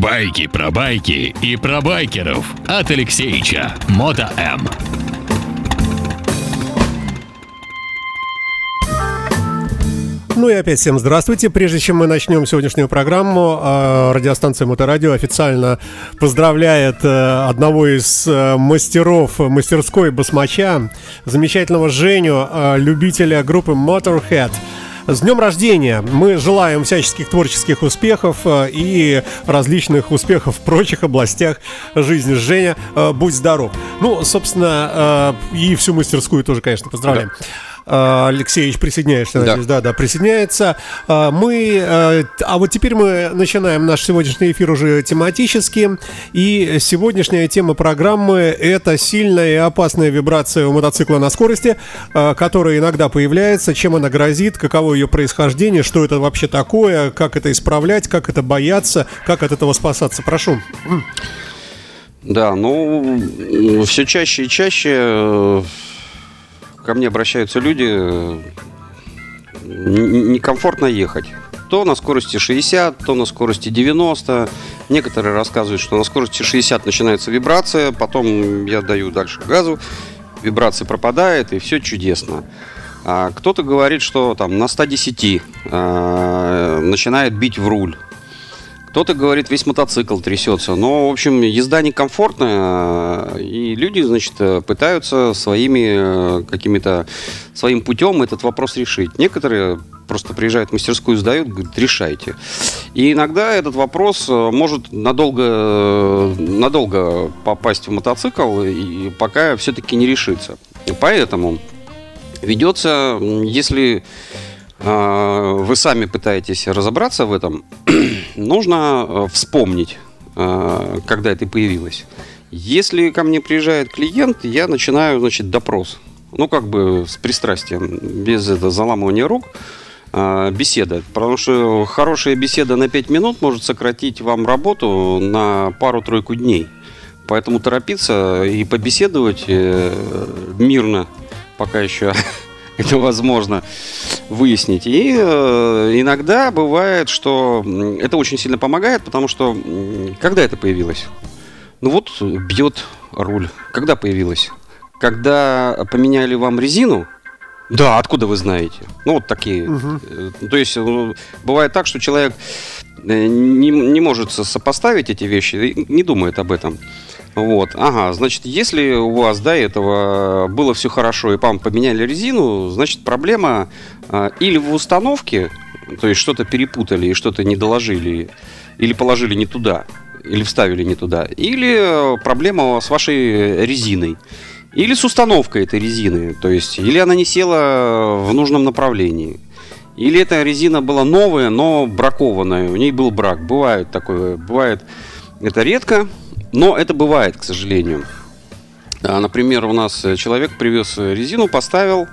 Байки про байки и про байкеров от Алексеича. Мото М. Ну и опять всем здравствуйте. Прежде чем мы начнем сегодняшнюю программу, а, радиостанция Моторадио официально поздравляет э, одного из э, мастеров мастерской басмача, замечательного Женю, э, любителя группы Motorhead. С днем рождения! Мы желаем всяческих творческих успехов и различных успехов в прочих областях жизни. Женя, будь здоров. Ну, собственно, и всю мастерскую тоже, конечно, поздравляем. Да. А, Алексеевич присоединяешься, надеюсь, да, да, присоединяется. А, мы, а, а вот теперь мы начинаем наш сегодняшний эфир уже тематически, и сегодняшняя тема программы – это сильная и опасная вибрация у мотоцикла на скорости, которая иногда появляется, чем она грозит, каково ее происхождение, что это вообще такое, как это исправлять, как это бояться, как от этого спасаться. Прошу. Да, ну, все чаще и чаще э, ко мне обращаются люди, некомфортно ехать. То на скорости 60, то на скорости 90. Некоторые рассказывают, что на скорости 60 начинается вибрация, потом я даю дальше газу, вибрация пропадает, и все чудесно. А кто-то говорит, что там на 110 а, начинает бить в руль. Кто-то говорит, весь мотоцикл трясется. Но, в общем, езда некомфортная, и люди, значит, пытаются своими э, какими-то своим путем этот вопрос решить. Некоторые просто приезжают в мастерскую, сдают, говорят, решайте. И иногда этот вопрос э, может надолго, э, надолго попасть в мотоцикл, и пока все-таки не решится. Поэтому ведется, если вы сами пытаетесь разобраться в этом, нужно э, вспомнить, э, когда это появилось. Если ко мне приезжает клиент, я начинаю, значит, допрос. Ну, как бы с пристрастием, без этого заламывания рук, э, беседа. Потому что хорошая беседа на 5 минут может сократить вам работу на пару-тройку дней. Поэтому торопиться и побеседовать мирно, пока еще это возможно выяснить. И э, иногда бывает, что это очень сильно помогает, потому что когда это появилось? Ну вот бьет руль. Когда появилось? Когда поменяли вам резину, да, откуда вы знаете? Ну, вот такие. Угу. То есть, ну, бывает так, что человек э, не, не может сопоставить эти вещи, не думает об этом. Вот, ага, значит, если у вас до этого было все хорошо и вам поменяли резину, значит, проблема а, или в установке, то есть что-то перепутали и что-то не доложили, или положили не туда, или вставили не туда, или проблема с вашей резиной. Или с установкой этой резины, то есть, или она не села в нужном направлении. Или эта резина была новая, но бракованная, у ней был брак. Бывает такое, бывает это редко, но это бывает, к сожалению. А, например, у нас человек привез резину, поставил,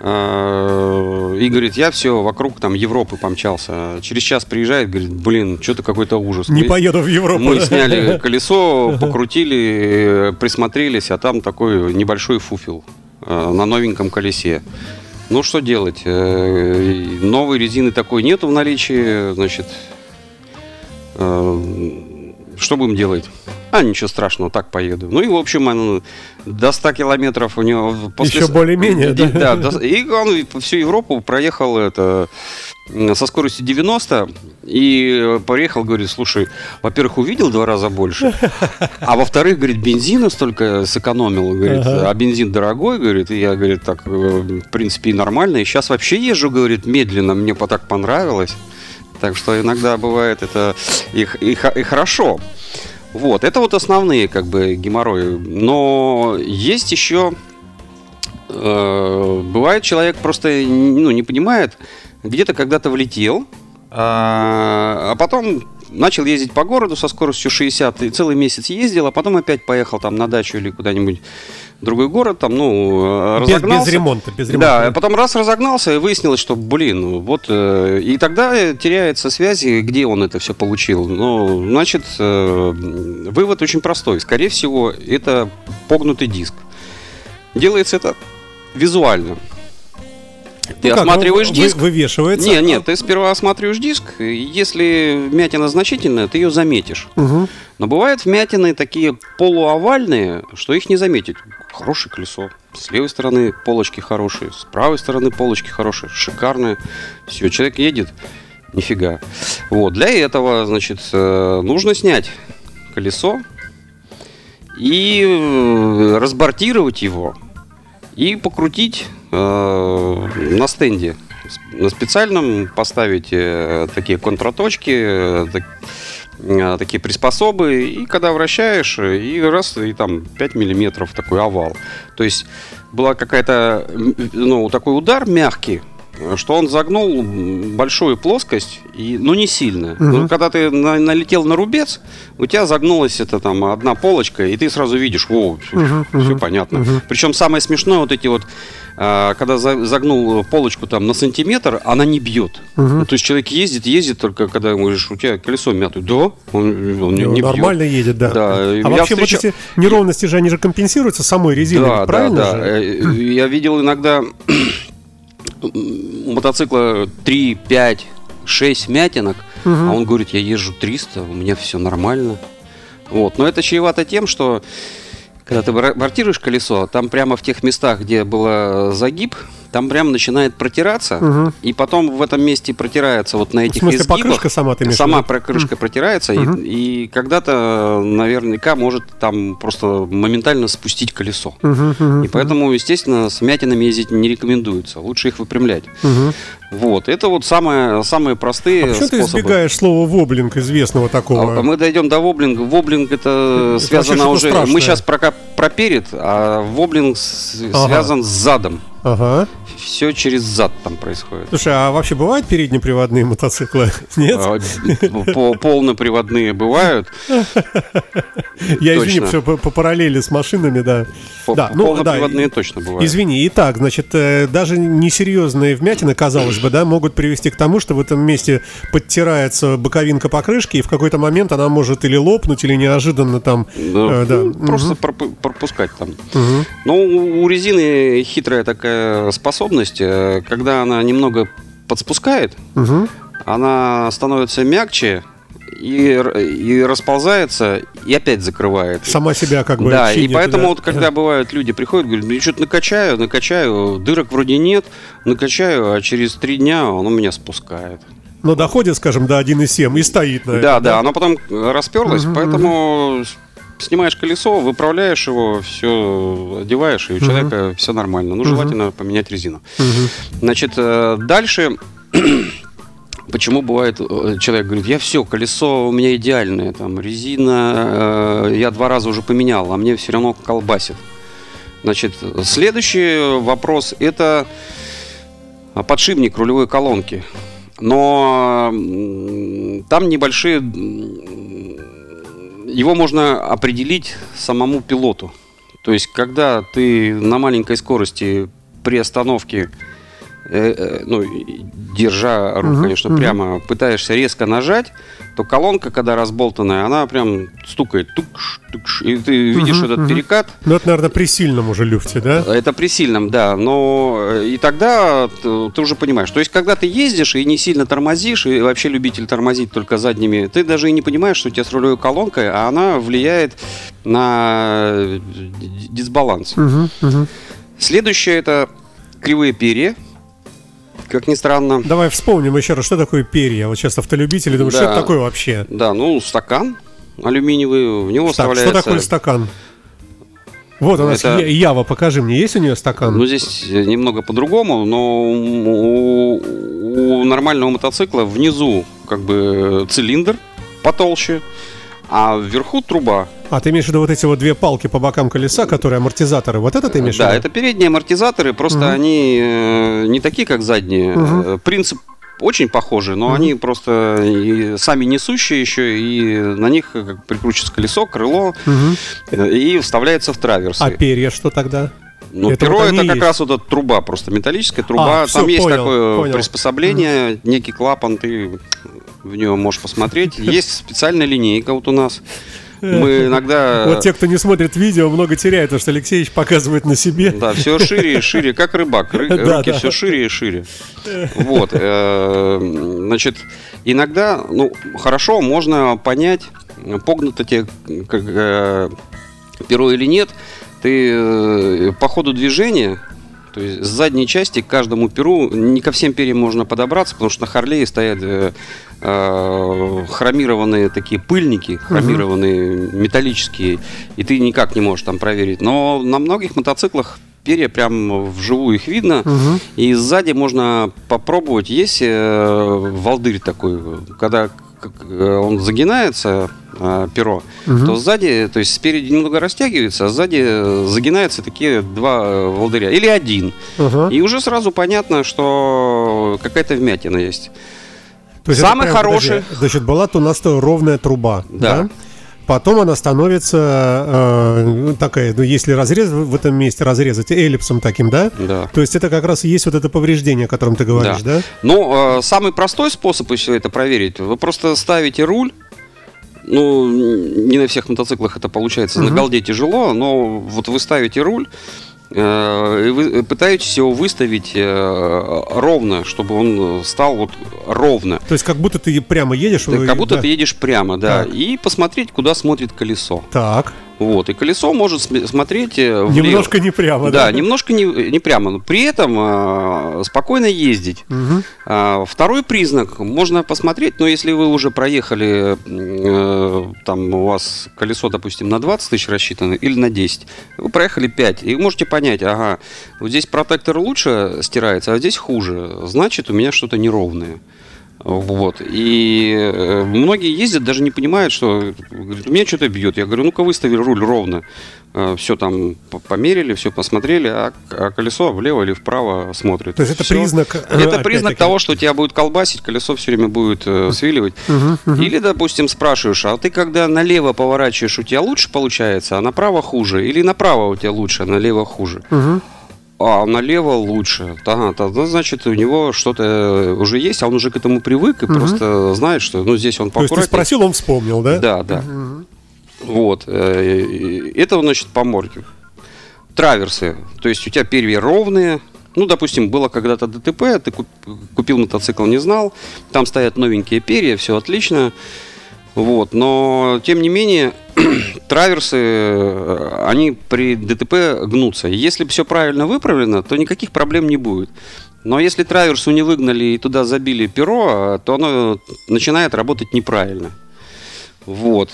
а, и говорит, я все вокруг там Европы помчался. Через час приезжает, говорит, блин, что-то какой-то ужас. Не мы, поеду в Европу. Мы сняли колесо, покрутили, присмотрелись, а там такой небольшой фуфел на новеньком колесе. Ну, что делать? Э, новой резины такой нету в наличии, значит, что будем делать? А, ничего страшного, так поеду. Ну и, в общем, он до 100 километров у него... После... Еще более-менее, да? Да, и он всю Европу проехал это со скоростью 90 и приехал, говорит, слушай, во-первых, увидел два раза больше, а во-вторых, говорит, бензина столько сэкономил, говорит, ага. а бензин дорогой, говорит, и я, говорит, так, э, в принципе, и нормально, и сейчас вообще езжу, говорит, медленно, мне так понравилось. Так что иногда бывает это и, и, и хорошо. Вот, это вот основные как бы геморрои. Но есть еще... Э, бывает, человек просто ну, не понимает, где-то когда-то влетел, а, а потом начал ездить по городу со скоростью 60, и целый месяц ездил, а потом опять поехал там на дачу или куда-нибудь другой город, там, ну, разогнался. Без, без ремонта, без ремонта. Да, потом раз разогнался, и выяснилось, что, блин, вот, э, и тогда теряется связь, где он это все получил. Ну, значит, э, вывод очень простой. Скорее всего, это погнутый диск. Делается это визуально. Ты Ну как, осматриваешь вы- диск. Вывешивается. Нет, нет, ты сперва осматриваешь диск, если вмятина значительная, ты ее заметишь. Мгм. Но бывают вмятины такие полуовальные, что их не заметить. Хорошее колесо. С левой стороны полочки хорошие, с правой стороны полочки хорошие, шикарные. Все, человек едет, нифига. Вот, для этого, значит, э, нужно снять колесо и э, разбортировать его и покрутить э, на стенде. На специальном поставить такие контраточки, э, такие приспособы, и когда вращаешь, э, и раз, и там 5 миллиметров такой овал. То есть была какая-то, ну, такой удар мягкий, что он загнул большую плоскость, и, ну, не сильно. Мгм. Но когда ты на- налетел на рубец, у тебя загнулась это там одна полочка, и ты сразу видишь, о, все, Мгм, мгм, понятно. мгм. Причем самое смешное, вот эти вот, а, когда за- загнул полочку там на сантиметр, она не бьет. Мгм. Ну, то есть человек ездит, ездит, только когда ему говоришь, у тебя колесо мятое. Да, он, он не, Ну, не бьет. Нормально едет, да. Да, А я вообще вот встречал- эти неровности же, они же компенсируются самой резиной, Да, да, правильно да. же? Э, Я видел иногда у мотоцикла 3, 5, 6 мятинок, Мгм. а он говорит, я езжу 300, у меня все нормально. Вот. Но это чревато тем, что когда ты бор- бортируешь колесо, там прямо в тех местах, где был загиб, там прямо начинает протираться, Мгм. и потом в этом месте протирается вот на В этих смысле, изгибах. покрышка сама ты имеешь в Сама покрышка протирается, и- Мгм. и, когда-то наверняка может там просто моментально спустить колесо. Мгм, мгм, И поэтому, естественно, с мятинами ездить не рекомендуется. Лучше их выпрямлять. мгм. Вот. Это вот самые, самые простые А почему ты способы. избегаешь слова воблинг известного такого? А мы дойдем до воблинга. Воблинг это, Это связано уже. страшное. Мы сейчас про, про перед, а воблинг Ага. связан с задом. Ага. Все через зад там происходит. Слушай, а вообще бывают переднеприводные мотоциклы? Нет? А, по- Полноприводные бывают. Я извини, все по, параллели с машинами, да. Да, ну, Полноприводные точно бывают. Извини, итак, значит, э, даже несерьезные вмятины, казалось бы, да, могут привести к тому, что в этом месте подтирается боковинка покрышки, и в какой-то момент она может или лопнуть, или неожиданно там... Э, ну, Просто пропускать там. Ну, у резины хитрая такая способность, э, когда она немного подспускает, Мгм. она становится мягче и, и расползается, и опять закрывает. Сама себя как бы да, и чинит, поэтому да. вот когда бывают люди приходят, говорят, ну я что-то накачаю, накачаю, дырок вроде нет, накачаю, а через три дня он у меня спускает. Но доходит, скажем, до 1,7 и стоит на Да, этом, да, оно потом расперлось, Мгм, поэтому с- снимаешь колесо, выправляешь его, все одеваешь, и у человека все нормально. Ну, желательно поменять резину. Мгм. Значит, э, дальше. Почему бывает, э, человек говорит, я все, колесо у меня идеальное, там, резина, э, я два раза уже поменял, а мне все равно колбасит. Значит, следующий вопрос, это подшипник рулевой колонки. Но там небольшие... Его можно определить самому пилоту. То есть, когда ты на маленькой скорости при остановке, ну, и держа руку, Мгм, конечно, мгм. прямо, пытаешься резко нажать, то колонка, когда разболтанная, она прям стукает, тукш, тукш, и ты видишь Мгм, этот мгм. перекат, Ну, это, наверное, при сильном уже люфте, да? это при сильном, да, но э, и тогда ты уже понимаешь. То есть, когда ты ездишь и не сильно тормозишь, и вообще любитель тормозить только задними, ты даже и не понимаешь, что у тебя с рулевой колонкой, а она влияет на э, дисбаланс. Мгм, мгм. Следующее это кривые перья. Как ни странно. Давай вспомним еще раз, что такое перья. Вот сейчас автолюбители думают, что Да. это такое вообще? Да, ну, стакан алюминиевый, в него Так, что вставляется... такое стакан? Вот у нас Это- Ява, покажи мне, есть у нее стакан? Ну, здесь немного по-другому, но у, у нормального мотоцикла внизу как бы цилиндр потолще, а вверху труба. А ты имеешь в виду вот эти вот две палки по бокам колеса, которые амортизаторы? Вот это ты имеешь в да, виду? это передние амортизаторы, просто Мгм. они э, не такие, как задние. Э, Принцип очень похожий, но Мгм. они просто сами несущие еще, и на них э, прикручивается колесо, крыло, э, и вставляется в траверсы. А перья что тогда? Ну, Это перо вот это как есть. раз вот эта труба, просто металлическая труба. А, Там есть понял, такое понял. приспособление, некий клапан, ты в него можешь посмотреть. Есть специальная линейка вот у нас. Мы иногда... Вот те, кто не смотрит видео, много теряют, потому что Алексеевич показывает на себе. Да, все шире и шире, как рыбак. Ры- Да, Руки да. все шире и шире. Вот. э, Значит, иногда, ну, хорошо, можно понять, погнуто тебе как, э, перо или нет. Ты э, по ходу движения, то есть с задней части к каждому перу, не ко всем перьям можно подобраться, потому что на Харлее стоят э, хромированные такие пыльники, хромированные металлические, и ты никак не можешь там проверить. Но на многих мотоциклах перья прям вживую их видно, и сзади можно попробовать. Есть э, волдырь такой, когда э, он загинается, э, перо, то сзади, то есть спереди немного растягивается, а сзади э, загинаются такие два волдыря. Или один. Ага. И уже сразу понятно, что какая-то вмятина есть. То есть Самый прям, хороший- подожди, Значит, была у нас ровная труба. Да. Потом она становится э, такая, ну, если разрез в этом месте разрезать эллипсом таким, да? Да. То есть это как раз и есть вот это повреждение, о котором ты говоришь, да? Ну, э, самый простой способ все это проверить, вы просто ставите руль. Ну, не на всех мотоциклах это получается, на голде тяжело, но вот вы ставите руль, пытаетесь его выставить э, ровно, чтобы он стал вот ровно. То есть как будто ты прямо едешь. Вы- Как будто да. ты едешь прямо, да, Так. и посмотреть, куда смотрит колесо. Так, Вот, и колесо может см- смотреть э, влево. немножко не прямо, да? Да, немножко не, не прямо, но при этом э, спокойно ездить. Мгм. А, Второй признак можно посмотреть, но если вы уже проехали, э, там у вас колесо, допустим, на 20 тысяч рассчитано или на 10, вы проехали 5, и можете понять, ага, вот здесь протектор лучше стирается, а здесь хуже, значит у меня что-то неровное. Вот. И э, многие ездят, даже не понимают, что говорят, у меня что-то бьет. Я говорю, ну-ка выстави руль ровно. все там по- померили, все посмотрели, а, а колесо влево или вправо смотрит. То есть это Всё. признак, э, Это признак того, что тебя будет колбасить, колесо все время будет э, свиливать. Или, допустим, спрашиваешь, а ты когда налево поворачиваешь, у тебя лучше получается, а направо хуже? Или направо у тебя лучше, а налево хуже? Мгм. А налево лучше. Ага, тогда значит у него что-то уже есть, а он уже к этому привык и просто знает, что ну здесь он То есть ты поаккуратнее. спросил, он вспомнил, да? Да, да. Вот. э, Это, значит, по морге. Траверсы. То есть у тебя перья ровные. Ну, допустим, было когда-то ДТП, ты куп- купил мотоцикл, не знал. Там стоят новенькие перья, все отлично. Вот. Но, тем не менее, траверсы, э, они при ДТП гнутся. Если все правильно выправлено, то никаких проблем не будет. Но если траверсу не выгнали и туда забили перо, то оно начинает работать неправильно. Вот.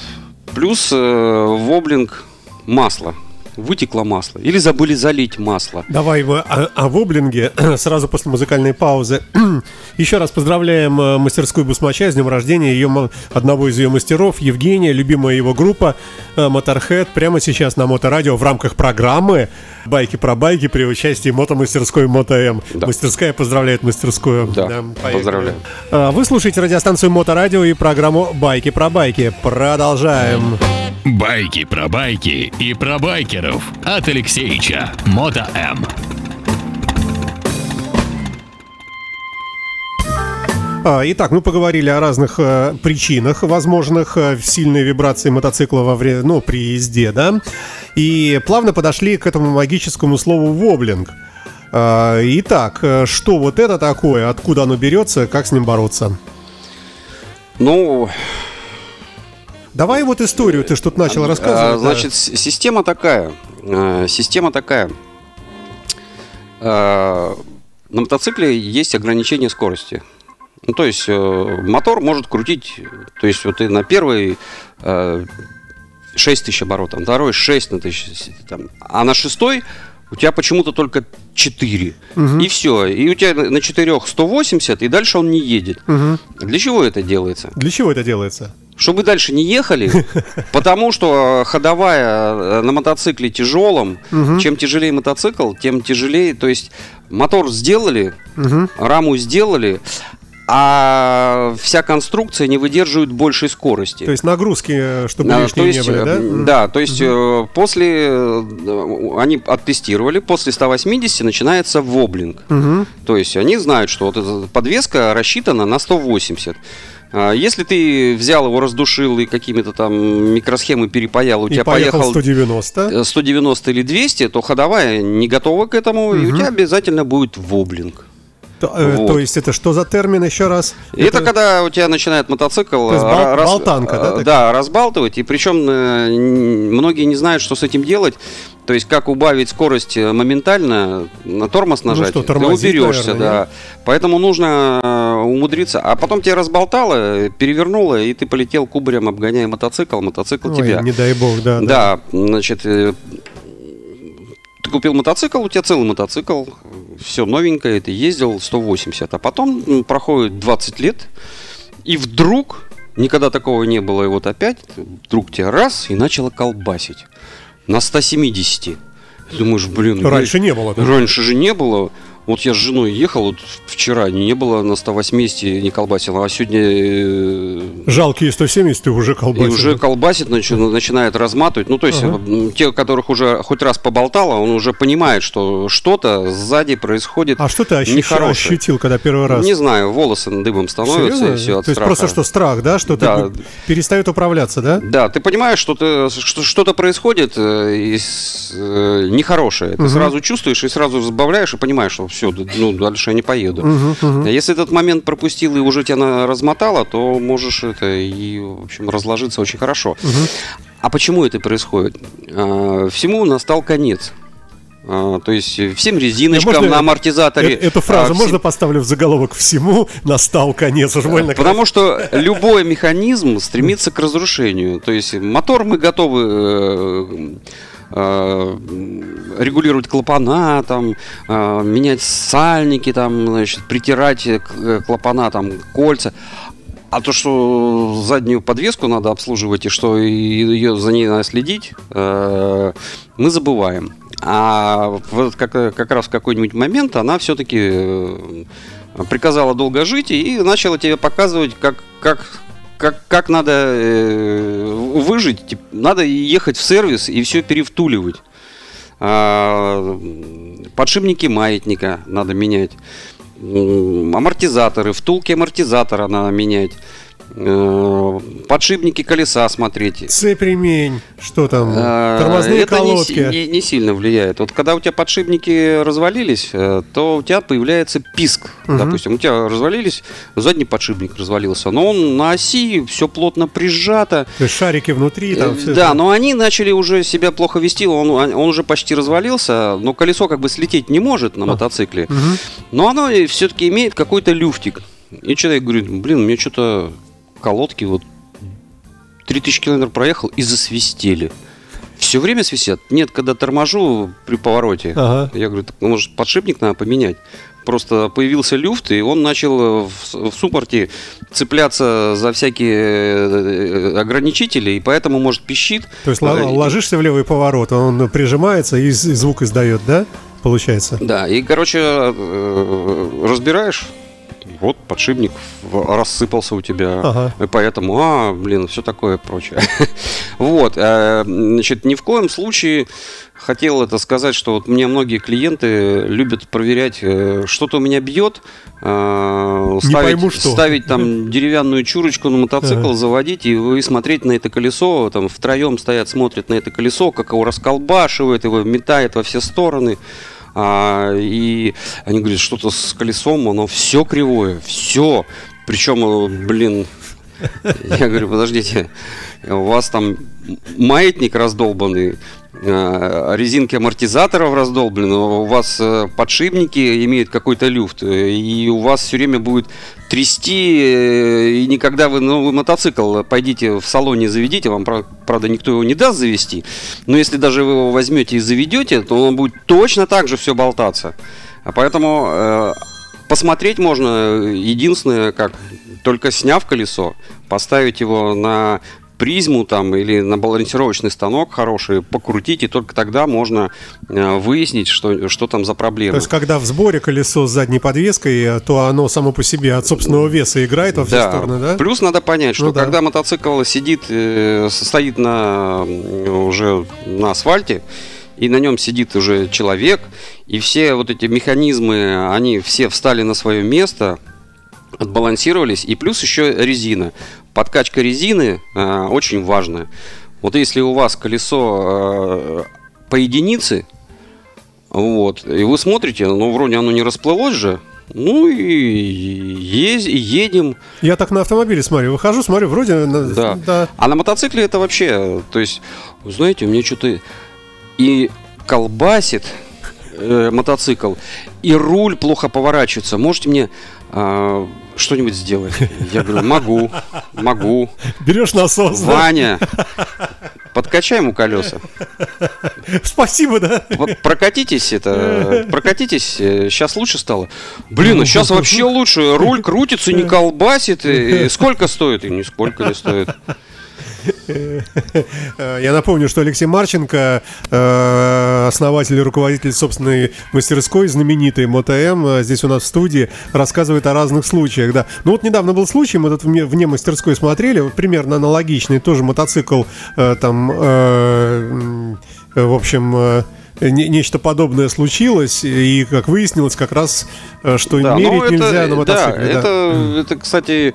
Плюс э, воблинг масла. Вытекло масло. Или забыли залить масло. Давай мы о, о воблинге сразу после музыкальной паузы. Еще раз поздравляем э, мастерскую Басмача с днем рождения ее, одного из ее мастеров, Евгения, любимая его группа э, Motorhead. Прямо сейчас на Моторадио в рамках программы «Байки про байки» при участии мотомастерской МоtoМ. Да. Мастерская поздравляет мастерскую. Да, поехали. поздравляю. А, Вы слушаете радиостанцию Моторадио и программу «Байки про байки». Продолжаем. Байки про байки и про байкеров от Алексеича. Мото М. А, Итак, мы поговорили о разных э, причинах возможных э, сильной вибрации мотоцикла во время, ну, при езде, да, и плавно подошли к этому магическому слову воблинг. А, Итак, э, что вот это такое, откуда оно берется, как с ним бороться? Ну, Давай вот историю, ты что-то начал а, рассказывать. да. значит, с- система такая. э, Система такая. Э, На мотоцикле есть ограничение скорости. Ну, то есть э, мотор может крутить, то есть вот ты на первый э, 6 тысяч оборотов, на второй 6 на тысяч, там, а на шестой у тебя почему-то только 4. И все. И у тебя на- на 4 180, и дальше он не едет. Мгм. Для чего это делается? Для чего это делается? Чтобы дальше не ехали, потому что ходовая э, на мотоцикле тяжелом, чем тяжелее мотоцикл, тем тяжелее, то есть мотор сделали, раму сделали, а вся конструкция не выдерживает большей скорости. То есть нагрузки, э, чтобы А, лишние то есть, не были, да? э, да, то есть э, после э, они оттестировали, после 180 начинается воблинг. Мгм. То есть они знают, что вот эта подвеска рассчитана на 180. А, Если ты взял его, раздушил и какими-то там микросхемы перепаял, у И тебя поехал поехал 190. э, 190 или 200, то ходовая не готова к этому, и у тебя обязательно будет воблинг. То, э, вот. то есть это что за термин еще раз? И Это, когда у тебя начинает мотоцикл э, бол- рас- болтанка, да, такая? да, разбалтывать. И причем многие не знают, что с этим делать. То есть как убавить скорость моментально, на тормоз Ну нажать, что, ты тормозить, уберешься, наверное, да. Поэтому нужно умудриться. А потом тебя разболтало, перевернуло, и ты полетел кубарем, обгоняя мотоцикл, мотоцикл Ой, тебя. не дай бог, да. Да, значит, э, ты купил мотоцикл, у тебя целый мотоцикл, все новенькое, ты ездил 180, а потом проходит 20 лет, и вдруг, никогда такого не было, и вот опять, вдруг тебя раз, и начало колбасить на 170. Думаешь, блин, Раньше не было. да? Раньше же не было. Вот я с женой ехал вот вчера, не было на 180 не колбасило, а сегодня э, Жалкие 170 и уже и колбасит. уже колбасит, начи- начинает разматывать. Ну, то есть, Ага. м, те, которых уже хоть раз поболтало, он уже понимает, что что-то сзади происходит. А что ты ощущ- нехорошее. ощутил, когда первый раз? Не знаю, волосы дыбом становятся, Серьезно? и все от То есть страха. просто что страх, да? Что Да. ты перестает управляться, да? Да, ты понимаешь, что, ты, что что-то происходит э, из, э, нехорошее. Ты сразу чувствуешь и сразу забавляешь и понимаешь, что все, ну, дальше я не поеду. А если этот момент пропустил и уже тебя размотало, то можешь это и, в общем, разложиться очень хорошо. А почему это происходит? А, Всему настал конец. А, То есть всем резиночкам Можно на амортизаторе. Э- Эту фразу а, всем- можно поставлю в заголовок всему настал конец. Уж больно Потому что любой механизм стремится к разрушению. То есть мотор мы готовы э, регулировать клапана, там, э, менять сальники, там, значит, притирать э, э, клапана, там, кольца. А то, что заднюю подвеску надо обслуживать и что ее за ней надо следить, э, мы забываем. А вот как, как раз в какой-нибудь момент она все-таки приказала долго жить и начала тебе показывать, как, как, как, как надо э, выжить. Тип- Надо ехать в сервис и все перевтуливать. А, подшипники маятника надо менять. Амортизаторы, втулки амортизатора надо менять. Э, Подшипники колеса смотреть. Цепь, ремень, что там, А, тормозные это не колодки. си- Не, не сильно влияет. Вот когда у тебя подшипники развалились, э, то у тебя появляется писк. Мгм. Допустим, у тебя развалились, задний подшипник развалился, но он на оси, все плотно прижато. То есть шарики внутри, там Э, все да, но они начали уже себя плохо вести, он, он уже почти развалился, но колесо как бы слететь не может на мотоцикле. Но оно все-таки имеет какой-то люфтик. И человек говорит, блин, мне что-то колодки вот 3000 километров проехал и засвистели. Все время свистят? Нет, когда торможу при повороте. Ага. Я говорю, так, ну, может, подшипник надо поменять? Просто появился люфт, и он начал в, с- в суппорте цепляться за всякие э, ограничители, и поэтому, может, пищит. То есть Э, ложишься в левый поворот, он прижимается и звук издает, да? Получается. Да, и, короче, э, разбираешь, вот подшипник рассыпался у тебя, Ага. и поэтому, а, блин, все такое прочее. Вот, э, значит, ни в коем случае хотел это сказать, что вот мне многие клиенты любят проверять, э, что-то у меня бьет, э, Не пойму, ставить, что. ставить там деревянную чурочку на мотоцикл, Ага. заводить и вы смотреть на это колесо, там втроем стоят, смотрят на это колесо, как его расколбашивает, его метает во все стороны. А, и они говорят, что-то с колесом, оно все кривое, все. Причем, э, блин, я говорю, подождите, у вас там маятник раздолбанный, резинки амортизаторов раздолблены, у вас э, подшипники имеют какой-то люфт, э, и у вас все время будет трясти, э, и никогда вы новый мотоцикл пойдите в салоне заведите, вам, прав- правда, никто его не даст завести, но если даже вы его возьмете и заведете, то он будет точно так же все болтаться. А поэтому э, посмотреть можно э, единственное, как только сняв колесо, поставить его на призму там или на балансировочный станок хороший, покрутить, и только тогда можно э, выяснить, что, что там за То проблема. есть, когда в сборе колесо с задней подвеской, э, то оно само по себе от собственного веса играет во все стороны, да? Плюс надо понять, что Ну да. когда мотоцикл сидит, э, стоит на, уже на асфальте, и на нем сидит уже человек, и все вот эти механизмы, они все встали на свое место, отбалансировались. И плюс еще резина. Подкачка резины э, очень важная. Вот если у вас колесо э, по единице, вот, и вы смотрите, ну, вроде оно не расплылось же, ну и ез- и едем. Я так на автомобиле смотрю, выхожу, смотрю, вроде... Да. да. А на мотоцикле это вообще, то есть, знаете, мне что-то и колбасит э, мотоцикл, и руль плохо поворачивается. Можете мне а, что-нибудь сделать? Я говорю, могу, могу. Берешь насос? Ваня, подкачай ему колеса. Спасибо, да? Прокатитесь это, прокатитесь, сейчас лучше стало. Блин, а сейчас вообще лучше, руль крутится, не колбасит, и сколько стоит? И нисколько не стоит. Э, Я напомню, что Алексей Марченко, э, основатель и руководитель собственной мастерской, знаменитой МОТМ, э, здесь у нас в студии, рассказывает о разных случаях. Да. Ну вот недавно был случай, мы тут вне, мастерской смотрели, вот примерно аналогичный, тоже мотоцикл там, в общем... не- Нечто подобное случилось, и, как выяснилось, как раз, что Да, мерить ну, это- нельзя на мотоцикле. Да, да. это, это, кстати,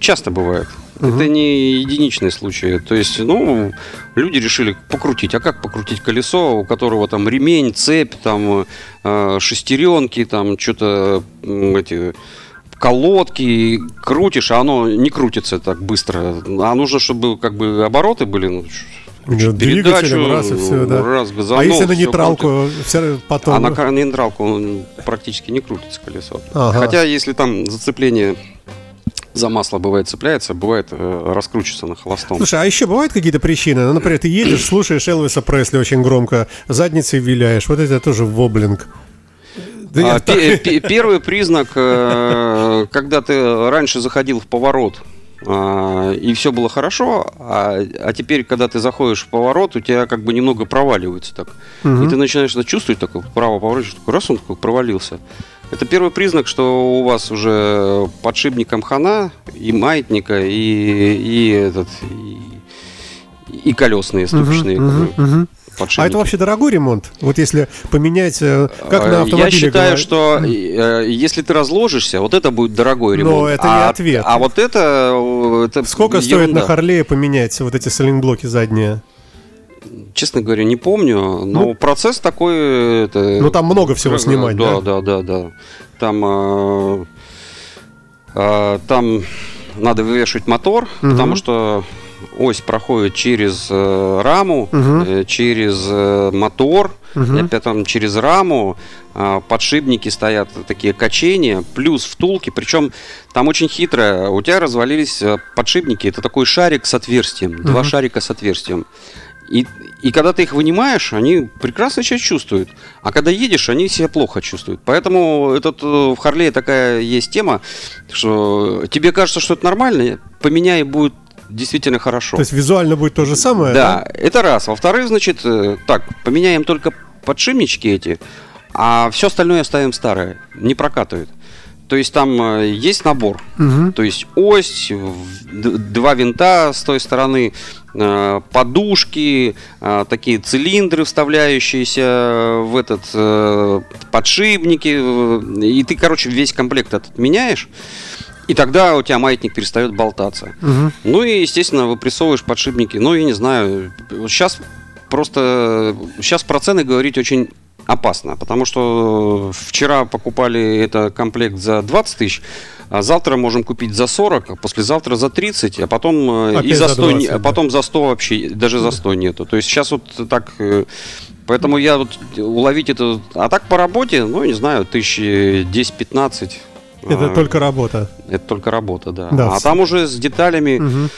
часто бывает. Это не единичные случаи. То есть, ну, люди решили покрутить. А как покрутить колесо, у которого там ремень, цепь, там э, шестеренки, там что-то эти колодки крутишь, а оно не крутится так быстро. А нужно, чтобы как бы обороты были, ну, Да, двигателем раз и все, да. раз, газанул, а если на нейтралку, все потом... а на, нейтралку практически не крутится колесо. Ага. Хотя, если там зацепление за масло бывает цепляется, бывает э, раскручивается на холостом. Слушай, а еще бывают какие-то причины? Ну, например, ты едешь, слушаешь Элвиса Пресли очень громко, задницей виляешь. Вот это тоже воблинг. Да А, пе- Первый признак, э, когда ты раньше заходил в поворот, а, и все было хорошо, а, а теперь, когда ты заходишь в поворот, у тебя как бы немного проваливается так. И ты начинаешь это чувствовать, такой вправо поворачиваешь, такой раз он такой провалился. Это первый признак, что у вас уже подшипником хана, и маятника, и, и этот, и, и колесные ступичные подшипники. А это вообще дорогой ремонт? Вот если поменять, э, как Э, на автомобиле Я считаю, говорят. что э, если ты разложишься, вот это будет дорогой Но ремонт. это не а, ответ. А вот это, это Сколько стоит ерунда. на Харлее поменять вот эти саленблоки задние? Честно говоря, не помню, но Ну, процесс такой. Это, Ну, там много всего снимать, да? Да, да, да, Там, э, э, там надо вывешивать мотор, потому что ось проходит через э, раму, э, через э, мотор, и опять там через раму, э, подшипники стоят такие качения, плюс втулки, причем там очень хитро, у тебя развалились э, подшипники, это такой шарик с отверстием, два шарика с отверстием. И, и когда ты их вынимаешь, они прекрасно себя чувствуют. А когда едешь, они себя плохо чувствуют. Поэтому этот, э, в Харлее такая есть тема, что тебе кажется, что это нормально, поменяй, будет действительно хорошо. То есть визуально будет то же самое? Да, это раз. Во-вторых, значит, э, так, поменяем только подшипнички эти, а все остальное оставим старое. Не прокатывает. То есть там э, есть набор. То есть ось, два винта с той стороны, подушки, э, такие цилиндры, вставляющиеся в этот э, подшипники. э, И ты, короче, весь комплект этот меняешь. И тогда у тебя маятник перестает болтаться. Ну и, естественно, выпрессовываешь подшипники. Ну, я не знаю. Сейчас просто... Сейчас про цены говорить очень опасно, потому что вчера покупали это комплект за 20 тысяч, а завтра можем купить за 40, а послезавтра за 30, а потом э, и за за 100, не- 20, а да. потом за 100 вообще, даже за 100 нету. То есть сейчас вот так... э, Поэтому я вот уловить это... А так по работе, ну, не знаю, тысячи 10-15. Это а, только работа. это только работа, да. Да, а вс- там уже с деталями. Мгм.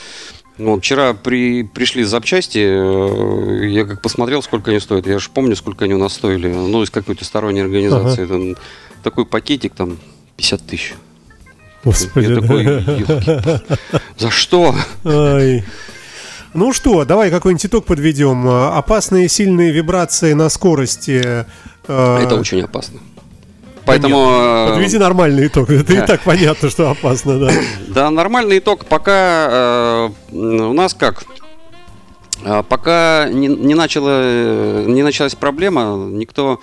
Ну, вчера при, пришли запчасти, э, я как посмотрел, сколько они стоят. Я же помню, сколько они у нас стоили. Ну, из какой-то сторонней организации. Там такой пакетик там 50 тысяч. Господи. Я да. такой, «Ёлки-палки, за что? Ай. Ну что, давай какой-нибудь итог подведем. Опасные сильные вибрации на скорости. э, Это очень опасно. Поэтому... э, Подведи нормальный итог. Это и так понятно, что опасно, да. Да, нормальный итог. Пока э, у нас как? А, Пока не, э, не началась проблема, никто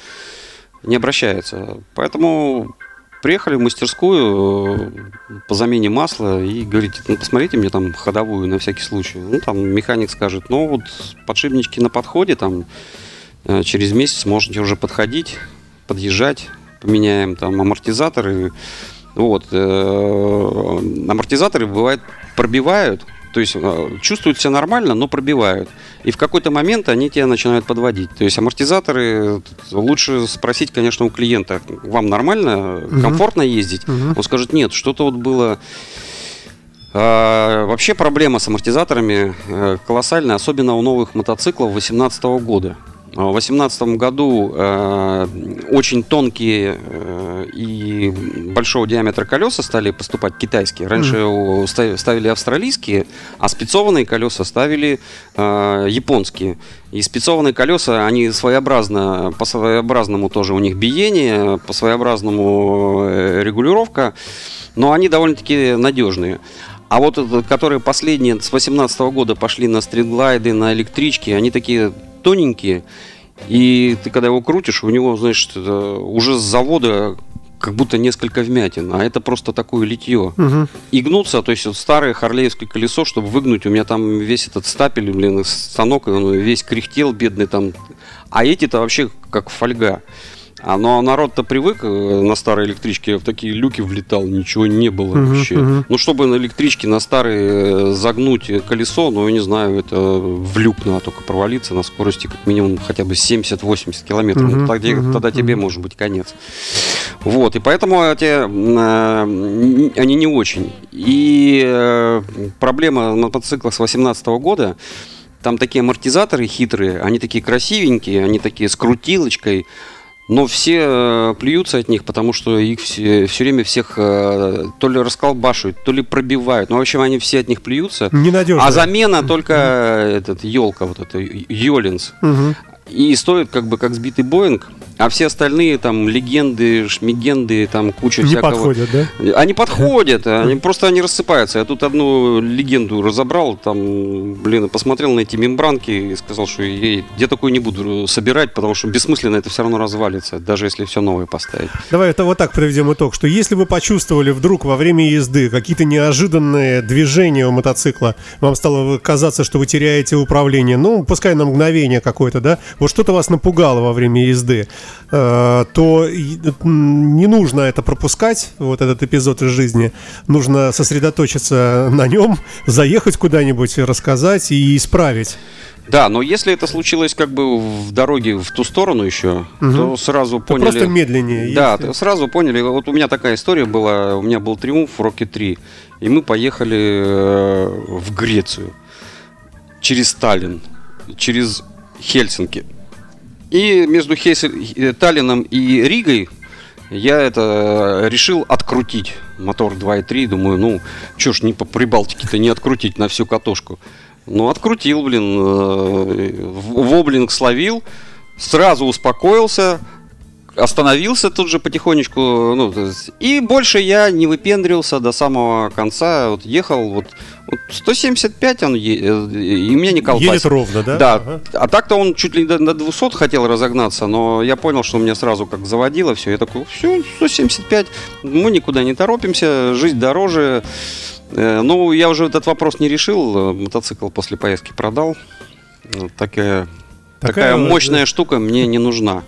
не обращается. Поэтому Приехали в мастерскую э, по замене масла и говорите, ну посмотрите мне там ходовую на всякий случай. Ну там механик скажет, ну вот подшипнички на подходе, там э, через месяц можете уже подходить, подъезжать, поменяем там амортизаторы. Вот. э, Амортизаторы бывает пробивают, то есть э, чувствуют себя нормально, но пробивают. И в какой-то момент они тебя начинают подводить. То есть амортизаторы лучше спросить, конечно, у клиента, вам нормально, комфортно ездить? Мгм. Он скажет, нет, что-то вот было... А, Вообще проблема с амортизаторами э, колоссальная, особенно у новых мотоциклов 2018 года. В 2018 году э, очень тонкие э, и большого диаметра колеса стали поступать китайские. Раньше ставили австралийские, а спецованные колеса ставили э, японские. И спецованные колеса, они своеобразно, по своеобразному тоже у них биение, по своеобразному регулировка, но они довольно-таки надежные. А вот которые последние с 2018 года пошли на стритлайды, на электрички, они такие тоненькие, и ты когда его крутишь, у него, это уже с завода как будто несколько вмятин, а это просто такое литье. Мгм. И гнуться, то есть вот старое харлеевское колесо, чтобы выгнуть, у меня там весь этот стапель, блин, станок, он весь кряхтел, бедный там. А эти-то вообще как фольга. А, но народ-то привык э, на старой электричке в такие люки влетал, ничего не было Мгм, вообще. мгм. Ну, чтобы на электричке на старой э, загнуть колесо, ну, я не знаю, это в люк надо только провалиться на скорости как минимум хотя бы 70-80 километров. Ну, тогда, мгм, тогда тебе мгм. может быть конец. Вот, и поэтому эти, э, они не очень. И э, проблема на мотоциклах с 2018 года, там такие амортизаторы хитрые, они такие красивенькие, они такие с крутилочкой, но все э, плюются от них, потому что их все, все время всех э, то ли расколбашивают, то ли пробивают. Ну, в общем, они все от них плюются. Ненадежно. А замена только этот елка, вот это Йолинс. Мгм. И стоит как бы как сбитый Боинг, а все остальные там легенды, шмигенды, там куча Не всякого. подходят, да? Они подходят, они просто они рассыпаются. Я тут одну легенду разобрал, там, блин, посмотрел на эти мембранки и сказал, что я, я такой не буду собирать, потому что бессмысленно это все равно развалится, даже если все новое поставить. Давай это вот так подведем итог, что если вы почувствовали вдруг во время езды какие-то неожиданные движения у мотоцикла, вам стало казаться, что вы теряете управление, ну, пускай на мгновение какое-то, да, вот что-то вас напугало во время езды, то и, м, не нужно это пропускать, вот этот эпизод из жизни, нужно сосредоточиться на нем, заехать куда-нибудь, рассказать и исправить. Да, но если это случилось как бы в дороге в ту сторону еще, Мгм. то сразу То поняли. просто медленнее. Да, если- сразу поняли. Вот у меня такая история была. У меня был триумф в Роке 3. И мы поехали э, в Грецию. Через Таллин. Через Хельсинки. И между Хельси- э, Таллином и Ригой я это э, решил открутить мотор 2.3. Думаю, ну, чё ж не по Прибалтике-то не открутить на всю катушку. Ну, открутил, блин, э, воблинг словил, сразу успокоился, остановился тут же потихонечку, ну, и больше я не выпендрился до самого конца, вот ехал, вот, вот 175 он, е- и меня не колбасит. Едет ровно, да? Да, Ага. а так-то он чуть ли до- на 200 хотел разогнаться, но я понял, что меня сразу как заводило все. Я такой, все, 175, мы никуда не торопимся, жизнь дороже. Э, Ну, я уже этот вопрос не решил, э, мотоцикл после поездки продал. Вот Такая, Такая мощная штука мне не нужна.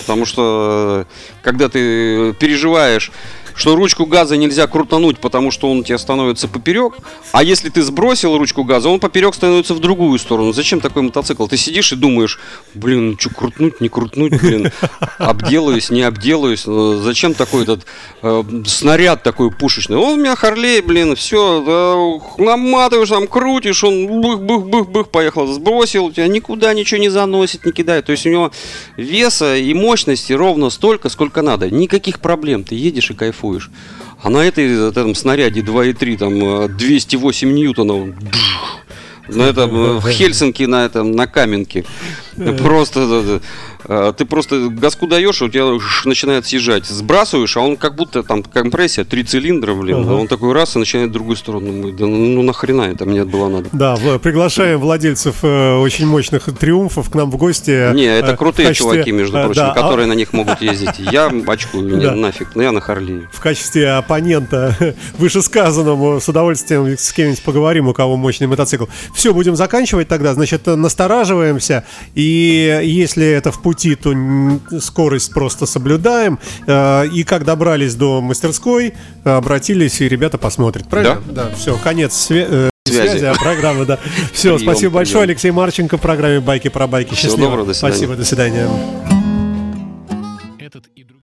Потому что э, когда ты переживаешь, что ручку газа нельзя крутануть, потому что он у тебя становится поперек, а если ты сбросил ручку газа, он поперек становится в другую сторону. Зачем такой мотоцикл? Ты сидишь и думаешь, блин, ну что, крутнуть, не крутнуть, блин, обделаюсь, не обделаюсь. э, Зачем такой этот э, снаряд такой пушечный? Он у меня Харлей, блин, все, наматываешь, там крутишь, он бых-бых-бых-бых поехал, сбросил, тебя никуда ничего не заносит, не кидает. То есть у него веса и мощности ровно столько, сколько надо. Никаких проблем, ты едешь и кайфуешь. А на этой этом снаряде 2,3, там э, 208 ньютонов, бжух, на этом, э, в Хельсинки на этом, на Каменке. Просто ты просто газку даешь, у тебя начинает съезжать. Сбрасываешь, а он как будто там компрессия, три цилиндра, блин. Ага. Он такой раз и начинает в другую сторону. Да ну, ну нахрена это мне было надо. Да, приглашаем владельцев э, очень мощных триумфов к нам в гости. Не, это э, крутые качестве, чуваки, между э, прочим, да, а- которые на них могут ездить. Я очкую, Да. нафиг, ну я на Харлее. в качестве оппонента вышесказанному с удовольствием с кем-нибудь поговорим, у кого мощный мотоцикл. Все, будем заканчивать тогда. Значит, настораживаемся. И если это в пути, пути, то скорость просто соблюдаем. Э, и как добрались до мастерской, обратились, и ребята посмотрят. Правильно? Да. да все, конец связи э, связи. связи, а программа, да. Все, прием, спасибо большое. Алексей Марченко, в программе «Байки про байки». Счастливо. Всего доброго, до свидания. Спасибо, до свидания.